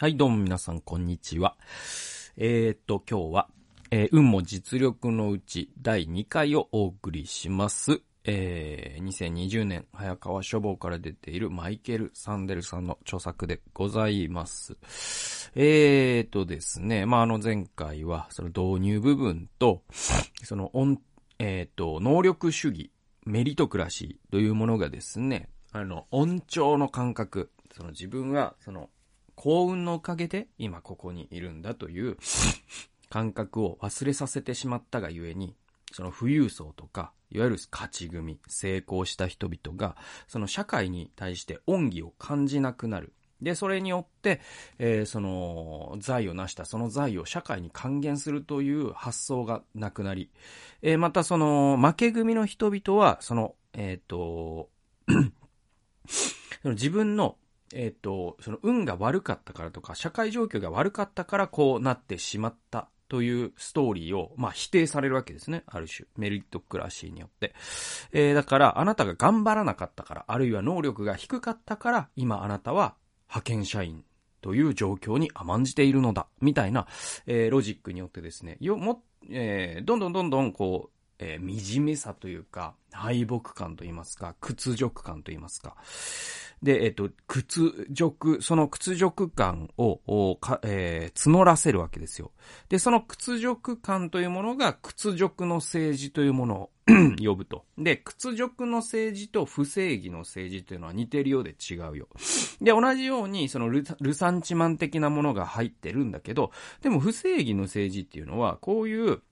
はい、どうも皆さん、こんにちは。えー、っと、今日は、えー運も実力のうち第2回をお送りします。えー、2020年早川書房から出ているマイケル・サンデルさんの著作でございます。えーっとですね、まあ、あの前回は、その導入部分と、その、えーっと、能力主義、メリトクラシーというものがですね、あの、音調の感覚、その自分は、その、幸運のおかげで今ここにいるんだという 感覚を忘れさせてしまったがゆえに、その富裕層とか、いわゆる勝ち組、成功した人々が、その社会に対して恩義を感じなくなる。で、それによって、えーその、財を成したその財を社会に還元するという発想がなくなり、えーまたその、負け組の人々は、その、えっ、と、その自分の、えっ、と、その運が悪かったからとか、社会状況が悪かったからこうなってしまったというストーリーを、まあ否定されるわけですね。ある種。メリットクラシーによって。えーだから、あなたが頑張らなかったから、あるいは能力が低かったから、今あなたは派遣社員という状況に甘んじているのだ。みたいな、えーロジックによってですね、よ、も、えーどんどんどんどんこう、えー惨めさというか、敗北感と言いますか、屈辱感と言いますか。で、えっ、と、屈辱、その屈辱感を、えー募らせるわけですよ。で、その屈辱感というものが屈辱の政治というものを 呼ぶと。で、屈辱の政治と不正義の政治というのは似てるようで違うよ。で、同じように、そのルルサンチマン的なものが入ってるんだけど、でも不正義の政治っていうのは、こういう、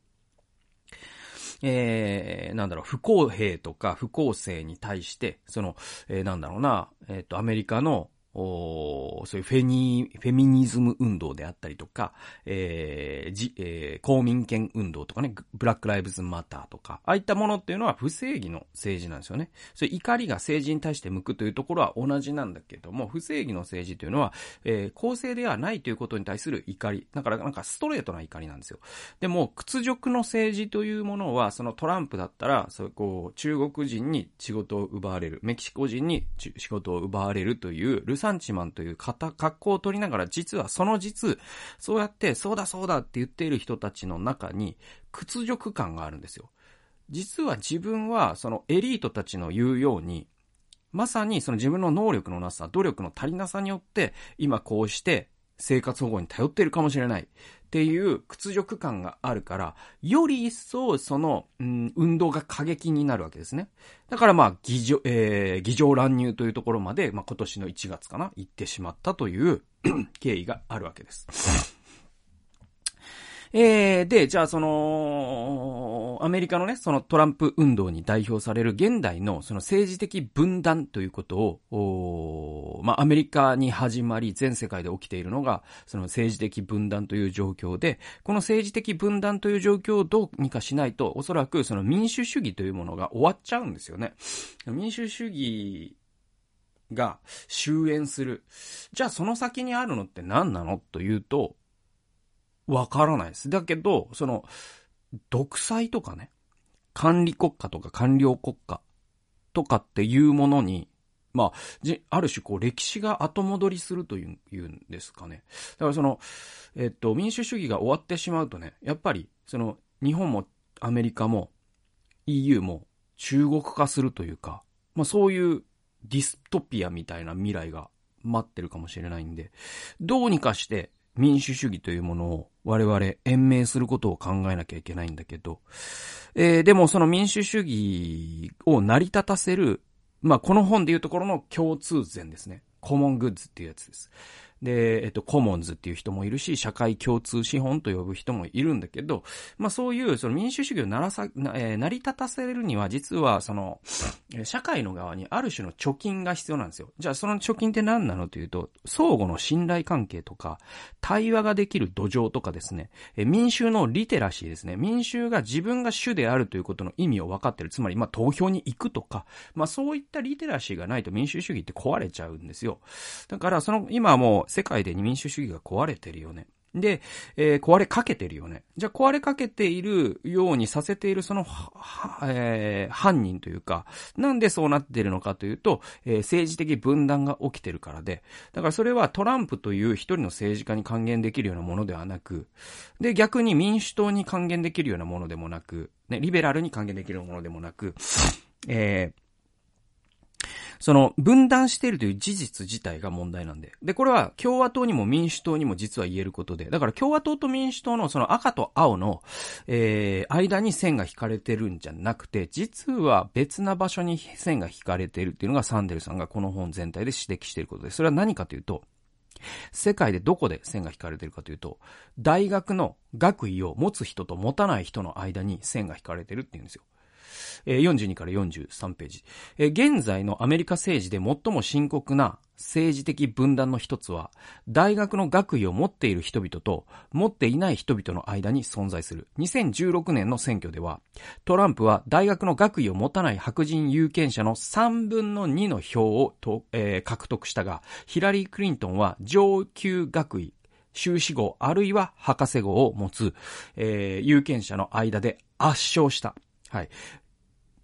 えー、なんだろう、不公平とか不公正に対して、その、えーなんだろうな、えっ、と、アメリカの、おそういうフェニフェミニズム運動であったりとか、えーじえー公民権運動とかね、ブラックライブズマターとか、ああいったものっていうのは不正義の政治なんですよね。それ怒りが政治に対して向くというところは同じなんだけども、不正義の政治というのは、えー公正ではないということに対する怒り。だからなんかストレートな怒りなんですよ。でも、屈辱の政治というものは、そのトランプだったら、そうこう、中国人に仕事を奪われる、メキシコ人に仕事を奪われるという、ルサンチマンという格好を取りながら、実はその実、そうやって、そうだそうだって言っている人たちの中に、屈辱感があるんですよ。実は自分は、そのエリートたちの言うように、まさにその自分の能力のなさ、努力の足りなさによって、今こうして生活保護に頼っているかもしれないっていう屈辱感があるから、より一層その、うん、運動が過激になるわけですね。だからまあ、議場、えー、議場乱入というところまで、まあ今年の1月かな、行ってしまったという 経緯があるわけです。えー、で、じゃあその、アメリカのね、そのトランプ運動に代表される現代のその政治的分断ということを、まあアメリカに始まり全世界で起きているのが、その政治的分断という状況で、この政治的分断という状況をどうにかしないと、おそらくその民主主義というものが終わっちゃうんですよね。民主主義が終焉する。じゃあその先にあるのって何なの？というと、わからないです。だけど、その、独裁とかね、管理国家とか官僚国家とかっていうものに、まあ、じ、ある種こう歴史が後戻りするといういうんですかね。だからその、えっと、民主主義が終わってしまうとね、やっぱり、その、日本もアメリカも EU も中国化するというか、まあそういうディストピアみたいな未来が待ってるかもしれないんで、どうにかして民主主義というものを我々延命することを考えなきゃいけないんだけど、えーでもその民主主義を成り立たせる、まあこの本でいうところの共通善ですね。コモングッズっていうやつです。で、えっと、コモンズっていう人もいるし、社会共通資本と呼ぶ人もいるんだけど、まあそういう、その民主主義をならさ、えー成り立たせるには、実は、その、社会の側にある種の貯金が必要なんですよ。じゃあその貯金って何なのというと、相互の信頼関係とか、対話ができる土壌とかですね、えー民衆のリテラシーですね。民衆が自分が主であるということの意味を分かってる。つまり、まあ投票に行くとか、まあそういったリテラシーがないと民主主義って壊れちゃうんですよ。だから、その、今はもう世界で民主主義が壊れてるよね。で、えー、壊れかけてるよね。じゃあ壊れかけているようにさせているその、えー、犯人というか、なんでそうなってるのかというと、えー、政治的分断が起きてるからで、だからそれはトランプという一人の政治家に還元できるようなものではなく、で、逆に民主党に還元できるようなものでもなく、ね、リベラルに還元できるものでもなく、えー、その分断しているという事実自体が問題なんで。で、これは共和党にも民主党にも実は言えることで、だから共和党と民主党のその赤と青の、えー、間に線が引かれてるんじゃなくて、実は別な場所に線が引かれているっていうのがサンデルさんがこの本全体で指摘していることです。それは何かというと、世界でどこで線が引かれてるかというと、大学の学位を持つ人と持たない人の間に線が引かれてるっていうんですよ。42から43ページ。現在のアメリカ政治で最も深刻な政治的分断の一つは、大学の学位を持っている人々と持っていない人々の間に存在する。2016年の選挙では、トランプは大学の学位を持たない白人有権者の3分の2の票をと、えー、獲得したが、ヒラリー・クリントンは上級学位、修士号あるいは博士号を持つ、えー、有権者の間で圧勝した。はい。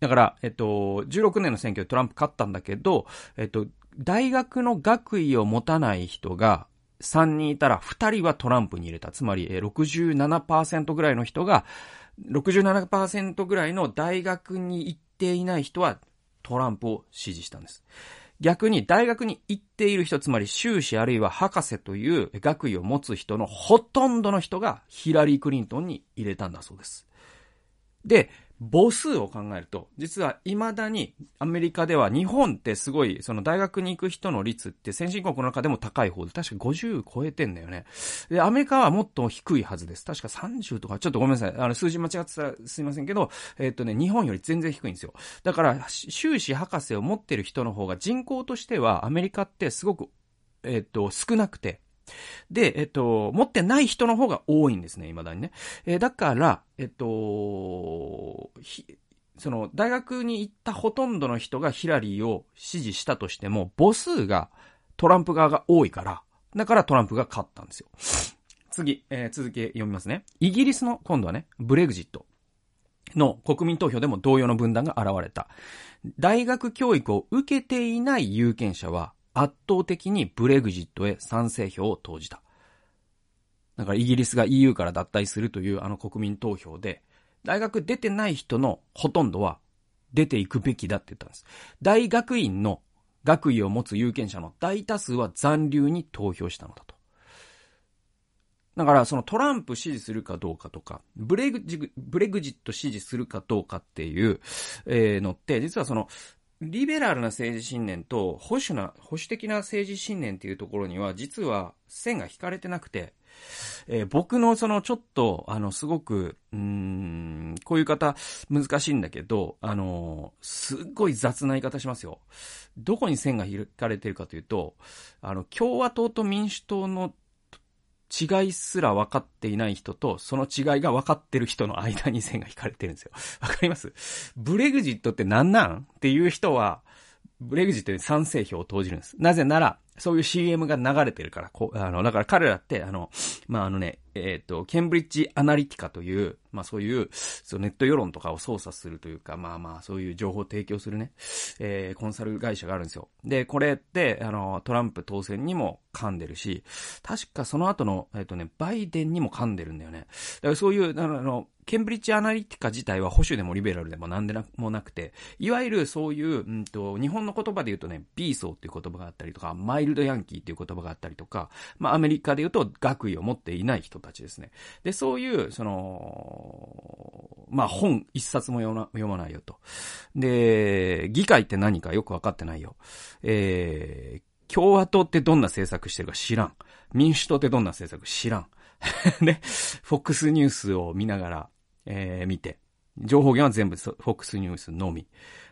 だから、えっと、16年の選挙でトランプ勝ったんだけど、えっと、大学の学位を持たない人が3人いたら2人はトランプに入れた。つまり、67%ぐらいの人が、67%ぐらいの大学に行っていない人はトランプを支持したんです。逆に大学に行っている人、つまり修士あるいは博士という学位を持つ人のほとんどの人がヒラリー・クリントンに入れたんだそうです。で、母数を考えると、実は未だにアメリカでは日本ってすごい、その大学に行く人の率って先進国の中でも高い方で、確か50超えてんだよね。で、アメリカはもっと低いはずです。確か30とか、ちょっとごめんなさい。あの、数字間違ってたらすいませんけど、えー、っとね、日本より全然低いんですよ。だから、修士博士を持ってる人の方が人口としてはアメリカってすごく、えー、っと、少なくて、で、えっと、持ってない人の方が多いんですね、未だにね。えー、だから、えっと、その、大学に行ったほとんどの人がヒラリーを支持したとしても、母数がトランプ側が多いから、だからトランプが勝ったんですよ。次、えー、続き読みますね。イギリスの、今度はね、ブレグジットの国民投票でも同様の分断が現れた。大学教育を受けていない有権者は、圧倒的にブレグジットへ賛成票を投じた。だからイギリスが EU から脱退するというあの国民投票で、大学出てない人のほとんどは出ていくべきだって言ったんです。大学院の学位を持つ有権者の大多数は残留に投票したのだと。だから、そのトランプ支持するかどうかとか、ブレグジブレグジット支持するかどうかっていう、えー、のって、実はその、リベラルな政治信念と保守な、保守的な政治信念っていうところには、実は線が引かれてなくて、えー、僕のそのちょっと、あの、すごく、うん、こういう方難しいんだけど、あの、すっごい雑な言い方しますよ。どこに線が引かれてるかというと、あの、共和党と民主党の違いすら分かっていない人と、その違いが分かってる人の間に線が引かれてるんですよ。わかります？ブレグジットって何なん？っていう人は、ブレグジットに賛成票を投じるんです。なぜなら、そういう CM が流れてるから、こう、あの、だから彼らって、あの、まあ、あのね、えっ、ー、と、ケンブリッジアナリティカという、まあそういう、そネット世論とかを操作するというか、まあまあそういう情報を提供するね、えー、コンサル会社があるんですよ。で、これって、あの、トランプ当選にも噛んでるし、確かその後の、えっ、ー、とね、バイデンにも噛んでるんだよね。だからそういう、あの、ケンブリッジアナリティカ自体は保守でもリベラルでも何でもなくて、いわゆるそういう、うんと、日本の言葉で言うとね、ビーソーっていう言葉があったりとか、マイルドヤンキーっていう言葉があったりとか、まあアメリカで言うと学位を持っていない人たちですね。で、そういう、その、まあ本一冊も読まないよと。で、議会って何かよくわかってないよ。えー、共和党ってどんな政策してるか知らん。民主党ってどんな政策知らん。ね、フォックスニュースを見ながら、えー、見て。情報源は全部フォックスニュースのみ。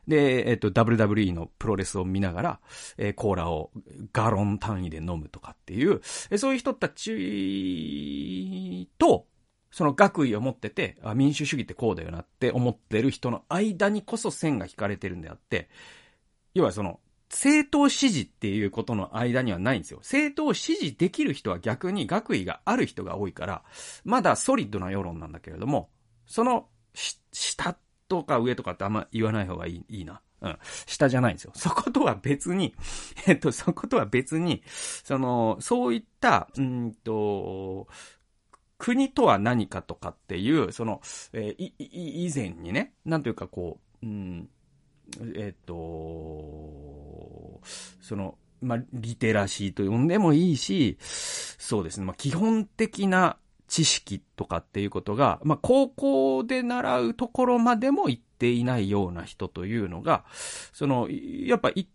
で、えっと、WWE のプロレスを見ながら、えー、コーラをガロン単位で飲むとかっていう、えそういう人たちと、その学位を持ってて、あ、民主主義ってこうだよなって思ってる人の間にこそ線が引かれてるんであって、要はその、政党支持っていうことの間にはないんですよ。政党支持できる人は逆に学位がある人が多いから、まだソリッドな世論なんだけれども、その、下とか上とかってあんま言わない方がいいいいな。うん。下じゃないんですよ。そことは別に、えっと、そことは別に、その、そういった、うんと、国とは何かとかっていう、その、えー、い、い、以前にね、なんというかこう、うん、えっ、と、その、まあ、リテラシーと呼んでもいいし、そうですね、まあ、基本的な知識とかっていうことが、まあ、高校で習うところまでも行っていないような人というのが、その、やっぱ一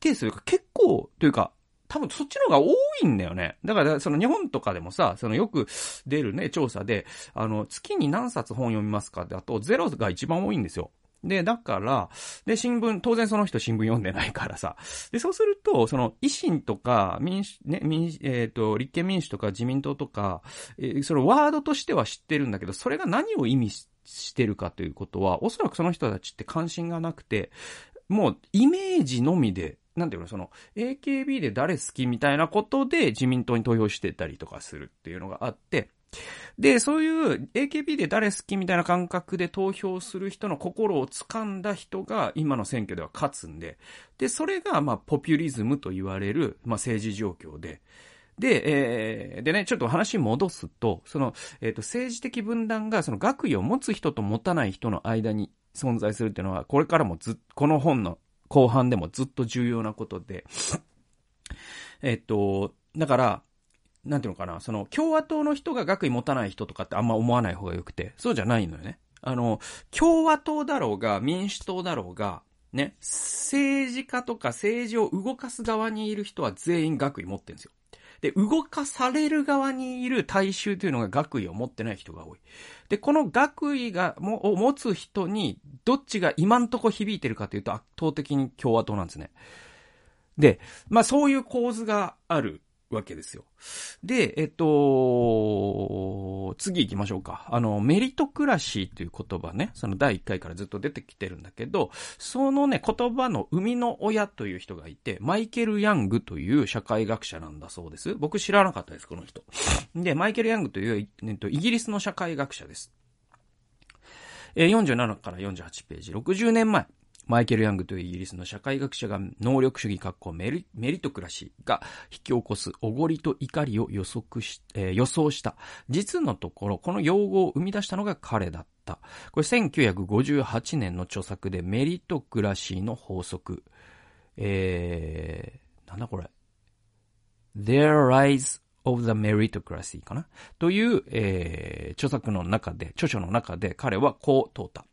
定数か結構というか、多分そっちの方が多いんだよね。だから、その日本とかでもさ、そのよく出るね、調査で、あの、月に何冊本読みますかだと、ゼロが一番多いんですよ。で、だから、で、新聞、当然その人新聞読んでないからさ。で、そうすると、その、維新とか、民主、ね、民主、えっ、ー、と、立憲民主とか自民党とか、えー、そのワードとしては知ってるんだけど、それが何を意味してるかということは、おそらくその人たちって関心がなくて、もう、イメージのみで、なんていうの、その、AKB で誰好きみたいなことで自民党に投票してたりとかするっていうのがあって、で、そういう AKB で誰好きみたいな感覚で投票する人の心を掴んだ人が今の選挙では勝つんで、で、それがまあポピュリズムと言われる、まあ政治状況で、で、えー、でね、ちょっと話戻すと、その、えっ、ー、と、政治的分断が、その学位を持つ人と持たない人の間に存在するっていうのは、これからもず、この本の後半でもずっと重要なことで、えっ、と、だから、なんていうのかな、その、共和党の人が学位持たない人とかってあんま思わない方がよくて、そうじゃないのよね。あの、共和党だろうが、民主党だろうが、ね、政治家とか政治を動かす側にいる人は全員学位持ってるんですよ。で、動かされる側にいる大衆というのが学位を持ってない人が多い。で、この学位が、も、を持つ人に、どっちが今んとこ響いてるかというと圧倒的に共和党なんですね。で、まあそういう構図があるわけですよ。で、えっと、次行きましょうか。あの、メリトクラシーという言葉ね、その第1回からずっと出てきてるんだけど、そのね、言葉の生みの親という人がいて、マイケル・ヤングという社会学者なんだそうです。僕知らなかったです、この人。で、マイケル・ヤングという、えっと、イギリスの社会学者です。え47から48ページ、60年前。マイケル・ヤングというイギリスの社会学者が能力主義格好メリメリトクラシーが引き起こすおごりと怒りを予測し、えー、予想した。実のところ、この用語を生み出したのが彼だった。これ1958年の著作でメリトクラシーの法則。えー、なんだこれ？There Rise of the Meritocracy かな？という、えー、著作の中で、著書の中で彼はこう問うた。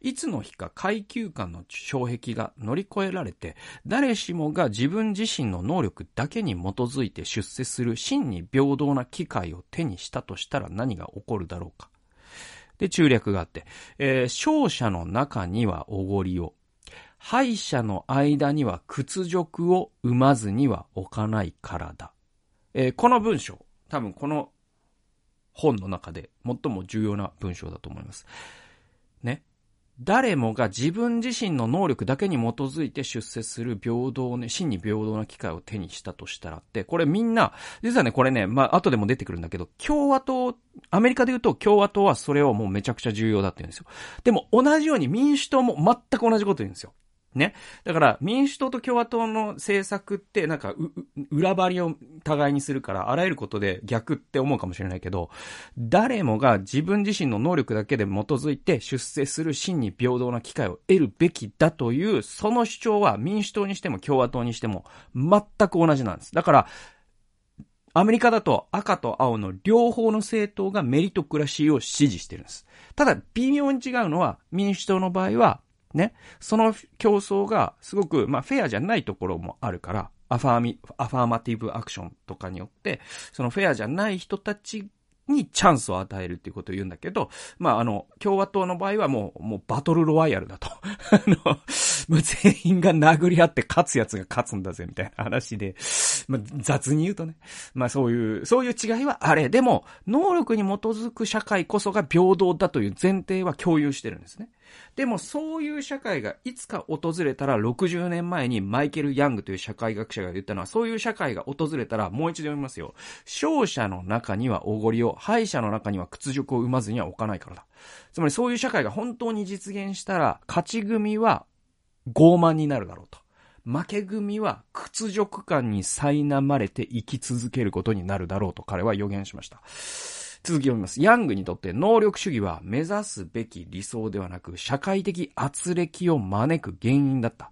いつの日か階級間の障壁が乗り越えられて、誰しもが自分自身の能力だけに基づいて出世する真に平等な機会を手にしたとしたら何が起こるだろうか。で、中略があって、えー、勝者の中にはおごりを、敗者の間には屈辱を生まずには置かないからだ。えー、この文章、多分この本の中で最も重要な文章だと思います。ね。誰もが自分自身の能力だけに基づいて出世する平等ね、真に平等な機会を手にしたとしたらって、これみんな、実はね、これね、まあ、後でも出てくるんだけど、共和党、アメリカで言うと共和党はそれをもうめちゃくちゃ重要だって言うんですよ。でも同じように民主党も全く同じこと言うんですよ。ね。だから、民主党と共和党の政策って、なんか、裏張りを互いにするから、あらゆることで逆って思うかもしれないけど、誰もが自分自身の能力だけで基づいて出世する真に平等な機会を得るべきだという、その主張は民主党にしても共和党にしても全く同じなんです。だから、アメリカだと赤と青の両方の政党がメリトクラシーを支持してるんです。ただ、微妙に違うのは、民主党の場合は、ね、その競争がすごく、まあ、フェアじゃないところもあるから、アファーミ、アファーマティブアクションとかによって、そのフェアじゃない人たちにチャンスを与えるっていうことを言うんだけど、まあ、あの、共和党の場合はもう、もうバトルロワイヤルだと。あの、もう全員が殴り合って勝つやつが勝つんだぜ、みたいな話で、まあ、雑に言うとね。まあ、そういう、そういう違いはあれ。でも、能力に基づく社会こそが平等だという前提は共有してるんですね。でもそういう社会がいつか訪れたら60年前にマイケル・ヤングという社会学者が言ったのはそういう社会が訪れたらもう一度読みますよ。勝者の中にはおごりを、敗者の中には屈辱を生まずには置かないからだ。つまりそういう社会が本当に実現したら勝ち組は傲慢になるだろうと。負け組は屈辱感に苛まれて生き続けることになるだろうと彼は予言しました。続き読みます。ヤングにとって能力主義は目指すべき理想ではなく、社会的圧力を招く原因だった。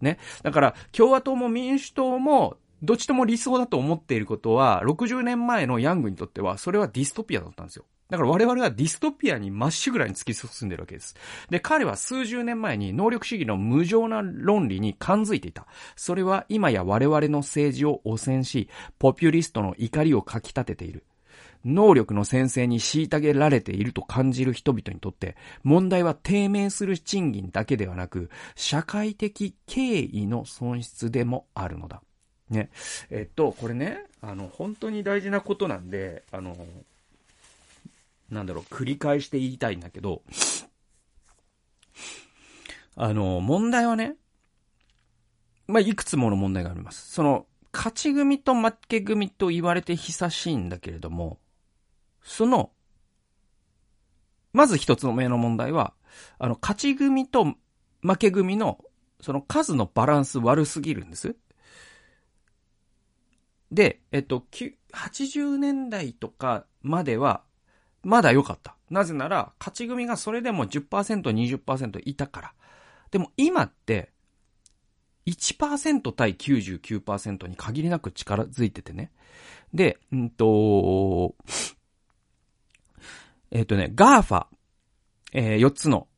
ね。だから、共和党も民主党も、どっちとも理想だと思っていることは、60年前のヤングにとっては、それはディストピアだったんですよ。だから我々はディストピアにまっしぐらに突き進んでるわけです。で、彼は数十年前に能力主義の無情な論理に感づいていた。それは今や我々の政治を汚染し、ポピュリストの怒りをかき立てている。能力の先生に虐げられていると感じる人々にとって、問題は低迷する賃金だけではなく、社会的敬意の損失でもあるのだ。ね。えっと、これね、あの、本当に大事なことなんで、あの、なんだろう、繰り返して言いたいんだけど、あの、問題はね、まあ、いくつもの問題があります。その、勝ち組と負け組と言われて久しいんだけれども、その、まず一つの目の問題は、あの、勝ち組と負け組の、その数のバランス悪すぎるんです。で、えっと、80年代とかまでは、まだ良かった。なぜなら、勝ち組がそれでも10%、20%いたから。でも今って、1%対99%に限りなく近づいててね。で、うんと、えっ、ー、とね、 GAFA、えー、4つの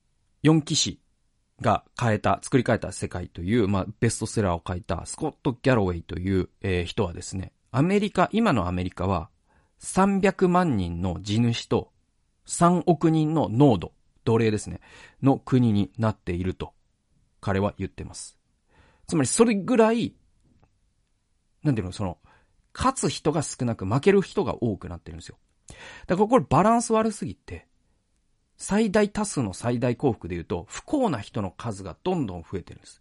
4騎士が変えた、作り変えた世界という、まあ、ベストセラーを書いたスコット・ギャロウェイという、えー、人はですね、アメリカ、今のアメリカは300万人の地主と3億人の濃度、奴隷ですね、の国になっていると彼は言ってます。つまりそれぐらい、なんていうの、その、勝つ人が少なく負ける人が多くなってるんですよ。だからこれバランス悪すぎて、最大多数の最大幸福で言うと、不幸な人の数がどんどん増えてるんです。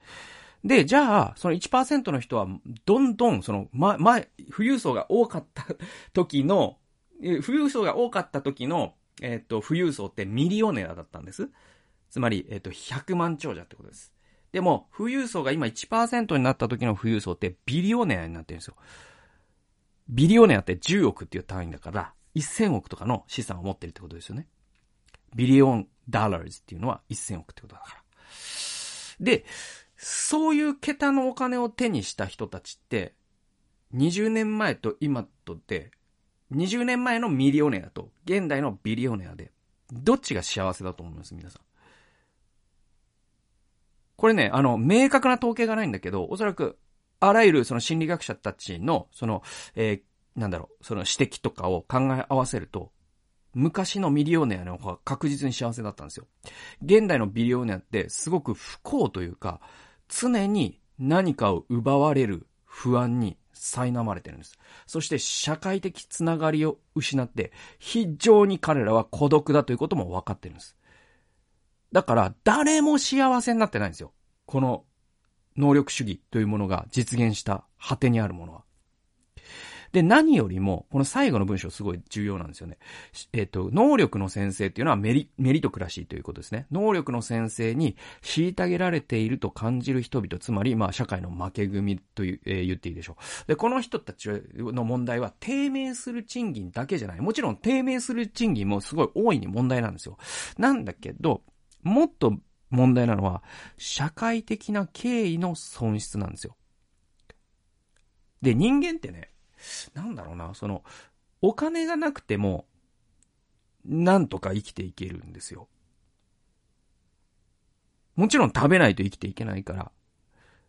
で、じゃあ、その1%の人は、どんどん、その、ま、前、富裕層が多かった時の、富裕層が多かった時の、えっ、ー、と、富裕層ってミリオネアだったんです。つまり、えっ、ー、と、100万長者ってことです。でも、富裕層が今1%になった時の富裕層ってビリオネアになってるんですよ。ビリオネアって10億っていう単位だから、1000億とかの資産を持ってるってことですよね。 billion dollars っていうのは1000億ってことだから。で、そういう桁のお金を手にした人たちって、20年前と今とで、20年前のミリオネアと現代のビリオネアで、どっちが幸せだと思います？皆さん。これね、あの、明確な統計がないんだけど、おそらく、あらゆるその心理学者たちの、その、えー、なんだろう、その指摘とかを考え合わせると、昔のミリオネアの方が確実に幸せだったんですよ。現代のビリオネアってすごく不幸というか、常に何かを奪われる不安に苛まれてるんです。そして社会的つながりを失って、非常に彼らは孤独だということも分かってるんです。だから、誰も幸せになってないんですよ。この能力主義というものが実現した果てにあるものは。で、何よりも、この最後の文章すごい重要なんですよね。えっ、と、能力の先生っていうのはメリ、メリトクラシーということですね。能力の先生に虐げられていると感じる人々、つまり、まあ、社会の負け組という、えー、言っていいでしょう。で、この人たちの問題は、低迷する賃金だけじゃない。もちろん、低迷する賃金もすごい大いに問題なんですよ。なんだけど、もっと問題なのは、社会的な敬意の損失なんですよ。で、人間ってね、なんだろうな、その、お金がなくても、なんとか生きていけるんですよ。もちろん食べないと生きていけないから、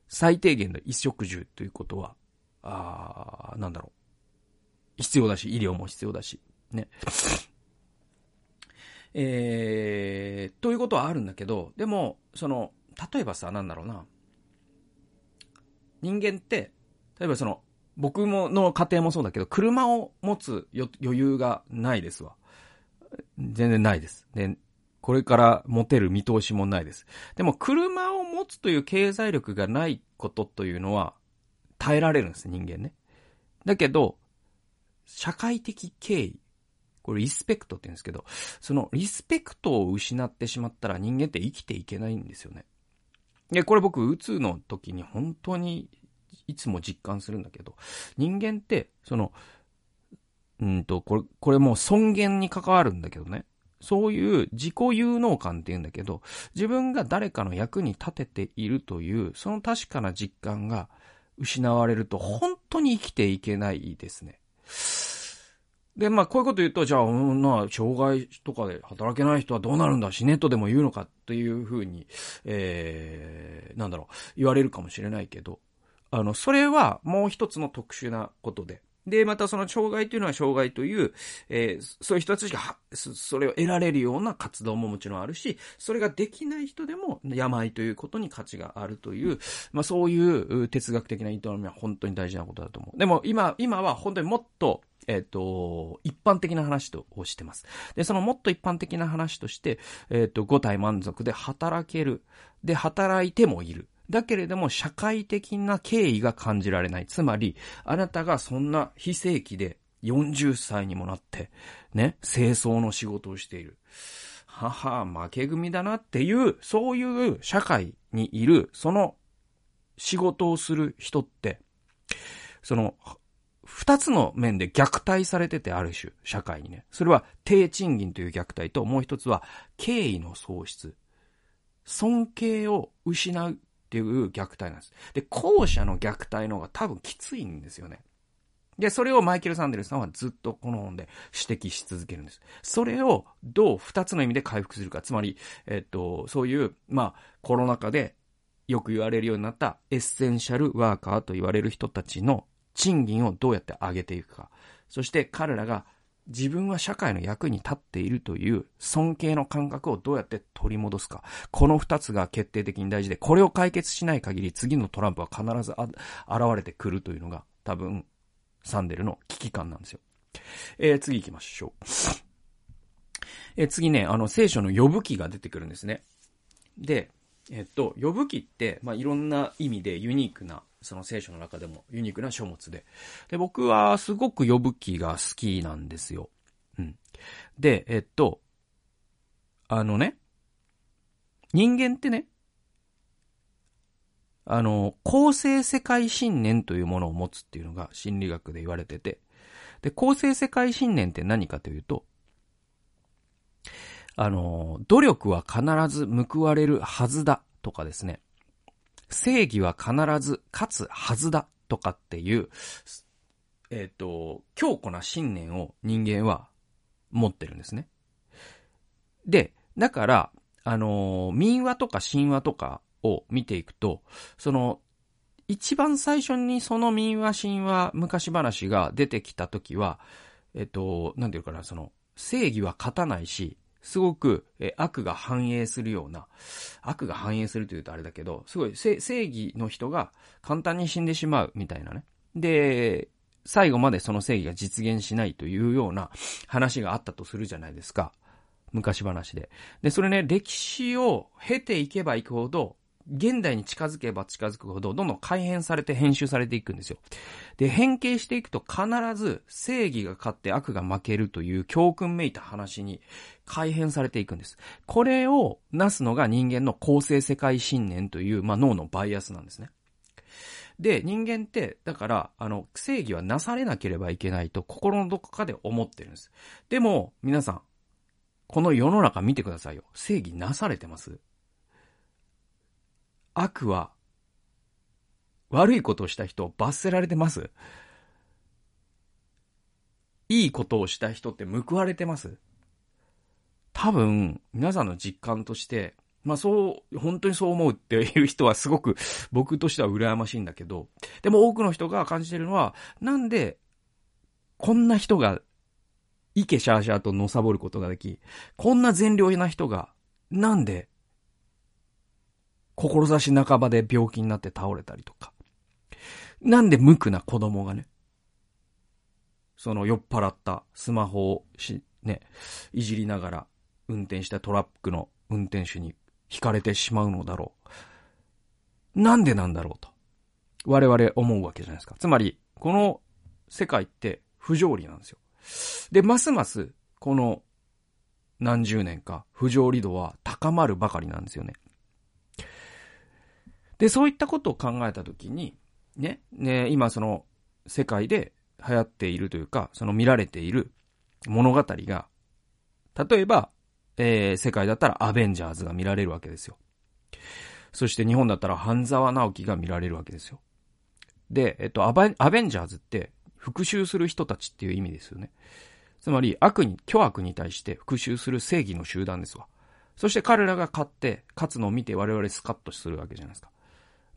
最低限の一食住ということは、あなんだろう。必要だし、医療も必要だし、ね。えー、ということはあるんだけど、でも、その、例えばさ、なんだろうな。人間って、例えばその、僕もの家庭もそうだけど、車を持つ余裕がないですわ。全然ないです。で、これから持てる見通しもないです。でも、車を持つという経済力がないことというのは、耐えられるんです、人間ね。だけど、社会的敬意。これリスペクトって言うんですけど、そのリスペクトを失ってしまったら人間って生きていけないんですよね。で、これ僕、うつの時に本当にいつも実感するんだけど、人間って、その、うんと、これ、これもう尊厳に関わるんだけどね。そういう自己有能感って言うんだけど、自分が誰かの役に立てているという、その確かな実感が失われると、本当に生きていけないですね。で、まあ、こういうこと言うと、じゃあ、な、障害とかで働けない人はどうなるんだ、死ねとでも言うのかっていうふうに、えー、なんだろう、言われるかもしれないけど、あの、それはもう一つの特殊なことで、で、またその障害というのは障害という、えー、そういう人たちが、それを得られるような活動ももちろんあるし、それができない人でも病ということに価値があるという、まあそういう哲学的な営みは本当に大事なことだと思う。でも今、今は本当にもっと、えっ、ー、と、一般的な話とをしてます。で、そのもっと一般的な話として、えっ、ー、と、五体満足で働ける。で、働いてもいる。だけれども社会的な敬意が感じられない。つまり、あなたがそんな非正規で40歳にもなって、ね、清掃の仕事をしている。母、負け組だなっていう、そういう社会にいる、その仕事をする人って、その、二つの面で虐待されててある種、社会にね。それは低賃金という虐待と、もう一つは敬意の喪失。尊敬を失うっていう虐待なんです。で、後者の虐待の方が多分きついんですよね。で、それをマイケル・サンデルさんはずっとこの本で指摘し続けるんです。それをどう二つの意味で回復するか。つまり、えっと、そういう、まあ、コロナ禍でよく言われるようになったエッセンシャルワーカーと言われる人たちの賃金をどうやって上げていくか。そして彼らが自分は社会の役に立っているという尊敬の感覚をどうやって取り戻すか。この二つが決定的に大事で、これを解決しない限り次のトランプは必ず現れてくるというのが多分サンデルの危機感なんですよ。えー、次行きましょう。えー、次ね、あの聖書の呼ぶ記が出てくるんですね。で、えっと、呼ぶ記って、まあ、いろんな意味でユニークなその聖書の中でもユニークな書物で。で、僕はすごく呼ぶ気が好きなんですよ。うん。で、えっと、あのね、人間ってね、あの、構成世界信念というものを持つっていうのが心理学で言われてて、で、構成世界信念って何かというと、あの、努力は必ず報われるはずだとかですね。正義は必ず勝つはずだとかっていう、えっ、ー、と、強固な信念を人間は持ってるんですね。で、だから、あのー、民話とか神話とかを見ていくと、その、一番最初にその民話、神話、昔話が出てきた時は、えっ、と、なんていうかな、その、正義は勝たないし、すごく、え悪が反映するような、悪が反映するというとあれだけど、すごい正義の人が簡単に死んでしまうみたいなね。で、最後までその正義が実現しないというような話があったとするじゃないですか。昔話で。で、それね、歴史を経ていけばいくほど、現代に近づけば近づくほど、どんどん改変されて編集されていくんですよ。で、変形していくと必ず正義が勝って悪が負けるという教訓めいた話に改変されていくんです。これをなすのが人間の構成世界信念という、まあ、脳のバイアスなんですね。で、人間って、だから、あの、正義はなされなければいけないと心のどこかで思ってるんです。でも、皆さん、この世の中見てくださいよ。正義なされてます？悪は、悪いことをした人を罰せられてます？いいことをした人って報われてます？多分、皆さんの実感として、まあそう、本当にそう思うっていう人はすごく僕としては羨ましいんだけど、でも多くの人が感じてるのは、なんで、こんな人が、イケシャーシャーとのさぼることができ、こんな善良な人が、なんで、志半ばで病気になって倒れたりとか。なんで無垢な子供がね、その酔っ払ったスマホをし、ね、いじりながら、運転したトラックの運転手に惹かれてしまうのだろう。なんでなんだろうと。我々思うわけじゃないですか。つまり、この世界って不条理なんですよ。で、ますます、この何十年か不条理度は高まるばかりなんですよね。で、そういったことを考えたときに、ね、ね、今その世界で流行っているというか、その見られている物語が、例えば、えー、世界だったらアベンジャーズが見られるわけですよ。そして日本だったら半沢直樹が見られるわけですよ。で、えっと、アベンジャーズって復讐する人たちっていう意味ですよね。つまり悪に、巨悪に対して復讐する正義の集団ですわ。そして彼らが勝って、勝つのを見て我々スカッとするわけじゃないですか。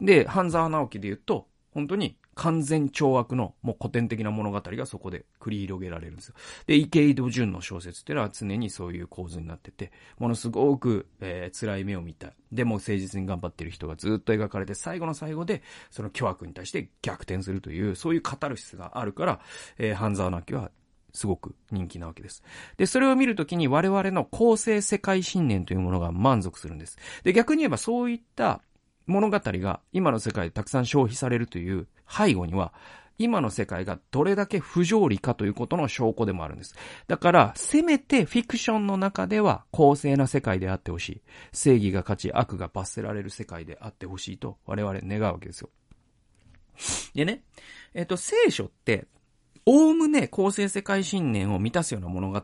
で、半沢直樹で言うと、本当に完全懲悪のもう古典的な物語がそこで繰り広げられるんですよ。で、池井戸潤の小説っていうのは常にそういう構図になってて、ものすごく、えー、辛い目を見た。でも誠実に頑張ってる人がずっと描かれて、最後の最後で、その巨悪に対して逆転するという、そういうカタルシスがあるから、えー、半沢直樹はすごく人気なわけです。で、それを見るときに我々の公正世界信念というものが満足するんです。で、逆に言えばそういった物語が今の世界でたくさん消費されるという背後には、今の世界がどれだけ不条理かということの証拠でもあるんです。だから、せめてフィクションの中では公正な世界であってほしい。正義が勝ち、悪が罰せられる世界であってほしいと我々願うわけですよ。でね、えっ、と、聖書って、おおむね公正世界信念を満たすような物語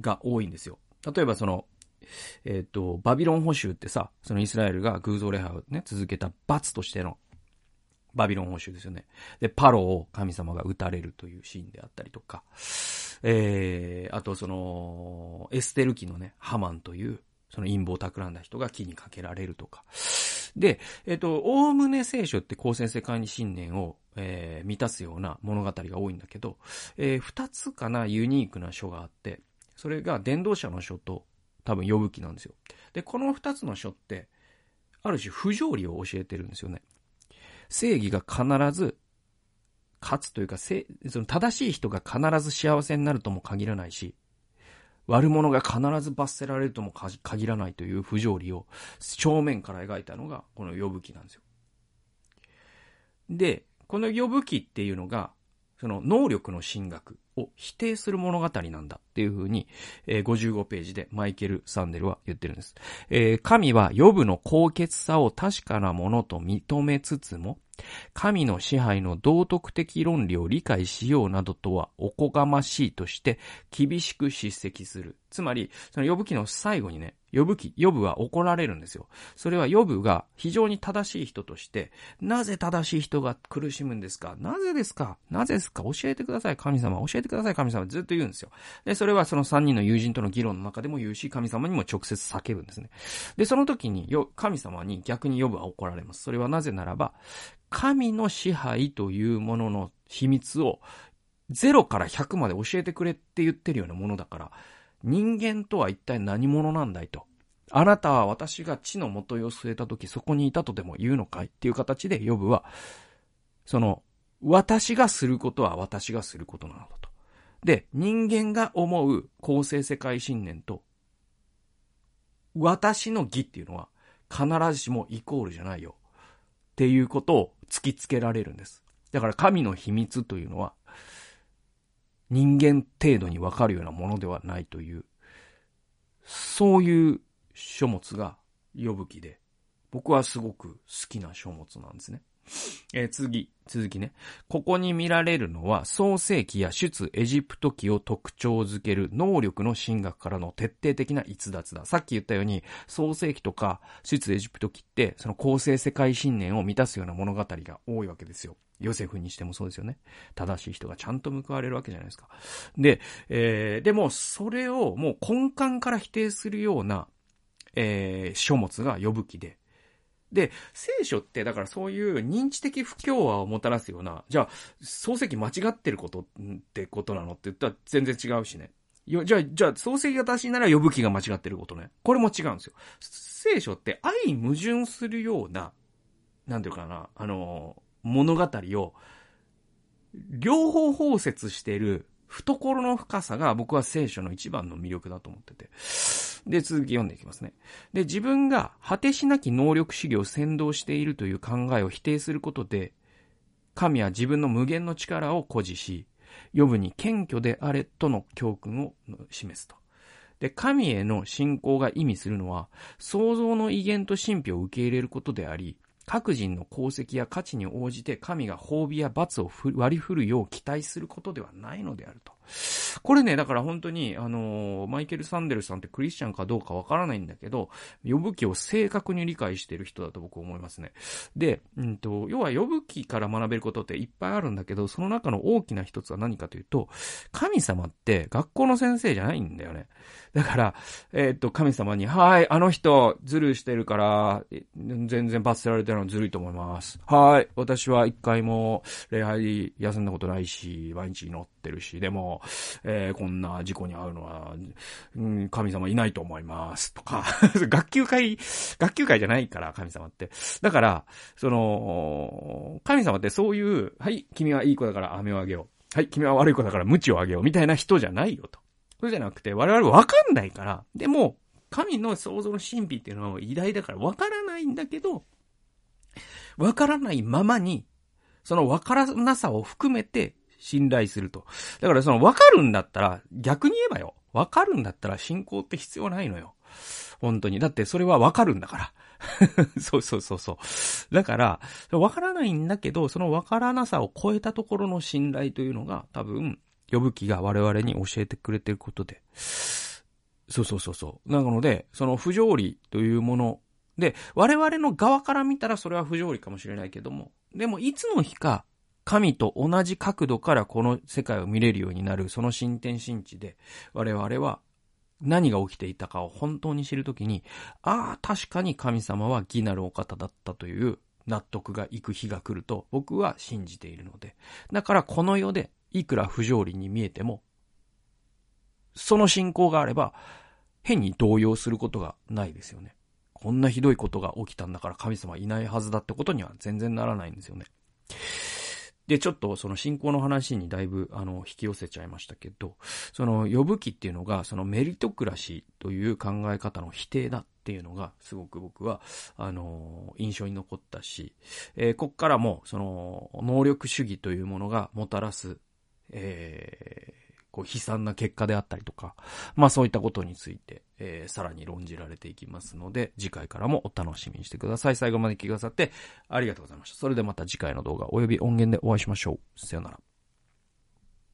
が多いんですよ。例えばその、えっ、ー、と、バビロン捕囚ってさ、そのイスラエルが偶像礼拝をね、続けた罰としてのバビロン捕囚ですよね。で、パロを神様が撃たれるというシーンであったりとか、えー、あとその、エステル記のね、ハマンという、その陰謀を企んだ人が木にかけられるとか。で、えっ、ー、と、おおむね聖書って公正世界に信念を、えー、満たすような物語が多いんだけど、えー、二つかなユニークな書があって、それが伝道者の書と多分呼ぶ記なんですよ。で、この二つの書って、ある種不条理を教えてるんですよね。正義が必ず勝つというか、その正しい人が必ず幸せになるとも限らないし、悪者が必ず罰せられるとも限らないという不条理を正面から描いたのがこの呼ぶ記なんですよ。で、この呼ぶ記っていうのが、その能力の進学を否定する物語なんだっていうふうに、えー、55ページでマイケル・サンデルは言ってるんです。えー、神は予部の高潔さを確かなものと認めつつも、神の支配の道徳的論理を理解しようなどとはおこがましいとして厳しく叱責する。つまり、その呼ぶ記の最後にね、呼ぶ記、呼ぶは怒られるんですよ。それは呼ぶが非常に正しい人として、なぜ正しい人が苦しむんですか？なぜですか？なぜですか？教えてください、神様。教えてください、神様。ずっと言うんですよ。で、それはその三人の友人との議論の中でも言うし、神様にも直接叫ぶんですね。で、その時に、神様に逆に呼ぶは怒られます。それはなぜならば、神の支配というものの秘密を0から100まで教えてくれって言ってるようなものだから、人間とは一体何者なんだいと。あなたは私が地の元を据えた時そこにいたとでも言うのかいっていう形で呼ぶは、その、私がすることは私がすることなのだと。で、人間が思う公正世界信念と、私の義っていうのは必ずしもイコールじゃないよ。っていうことを突きつけられるんです。だから神の秘密というのは、人間程度にわかるようなものではないという、そういう書物が呼ぶ記で、僕はすごく好きな書物なんですね。えー、次、続きね。ここに見られるのは、創世記や出エジプト記を特徴づける能力の進学からの徹底的な逸脱だ。さっき言ったように、創世記とか出エジプト記って、その公正世界信念を満たすような物語が多いわけですよ。ヨセフにしてもそうですよね。正しい人がちゃんと報われるわけじゃないですか。で、えー、でも、それをもう根幹から否定するような、えー、書物が呼ぶ記で、で、聖書って、だからそういう認知的不協和をもたらすような、じゃあ、漱石間違ってることってことなのって言ったら全然違うしね。よ、じゃあ、じゃあ、漱石が正しいなら呼ぶ気が間違ってることね。これも違うんですよ。聖書って相矛盾するような、なんていうかな、あの、物語を、両方包摂している懐の深さが僕は聖書の一番の魅力だと思ってて。で、続き読んでいきますね。で、自分が果てしなき能力主義を先導しているという考えを否定することで、神は自分の無限の力を誇示し、呼ぶに謙虚であれとの教訓を示すと。で、神への信仰が意味するのは、創造の威厳と神秘を受け入れることであり、各人の功績や価値に応じて神が褒美や罰を割り振るよう期待することではないのであると。これね、だから本当に、あのー、マイケル・サンデルさんってクリスチャンかどうかわからないんだけど、呼ぶ記を正確に理解してる人だと僕思いますね。で、うんと、要は呼ぶ記から学べることっていっぱいあるんだけど、その中の大きな一つは何かというと、神様って学校の先生じゃないんだよね。だから、えー、っと、神様に、はい、あの人、ずるしてるから、全然罰せられてるのずるいと思います。はい、私は一回も礼拝休んだことないし、毎日祈ってるし、でも、えー、こんな事故に遭うのは、うん、神様いないと思います。とか、学級会、学級会じゃないから、神様って。だから、その、神様ってそういう、はい、君はいい子だから飴をあげよう。はい、君は悪い子だから鞭をあげよう。みたいな人じゃないよと。そうじゃなくて、我々わかんないから、でも、神の創造の神秘っていうのは偉大だからわからないんだけど、わからないままに、そのわからなさを含めて信頼すると。だからそのわかるんだったら、逆に言えばよ。わかるんだったら信仰って必要ないのよ。本当に。だってそれはわかるんだから。そうそうそうそう。だから、わからないんだけど、そのわからなさを超えたところの信頼というのが、多分、呼ぶ気が我々に教えてくれてることで。そうそうそうそう。なので、その不条理というもので、我々の側から見たらそれは不条理かもしれないけども、でもいつの日か、神と同じ角度からこの世界を見れるようになる、その新天新地で、我々は何が起きていたかを本当に知るときに、ああ、確かに神様は義なるお方だったという納得がいく日が来ると僕は信じているので。だからこの世でいくら不条理に見えても、その信仰があれば、変に動揺することがないですよね。こんなひどいことが起きたんだから神様いないはずだってことには全然ならないんですよね。で、ちょっとその信仰の話にだいぶ、あの、引き寄せちゃいましたけど、その、呼ぶ気っていうのが、そのメリトクラシーという考え方の否定だっていうのが、すごく僕は、あの、印象に残ったし、えー、こっからも、その、能力主義というものがもたらすえ、こう悲惨な結果であったりとか、まあそういったことについて、えー、さらに論じられていきますので、次回からもお楽しみにしてください。最後まで聞いてくださってありがとうございました。それではまた次回の動画及び音源でお会いしましょう。さよなら。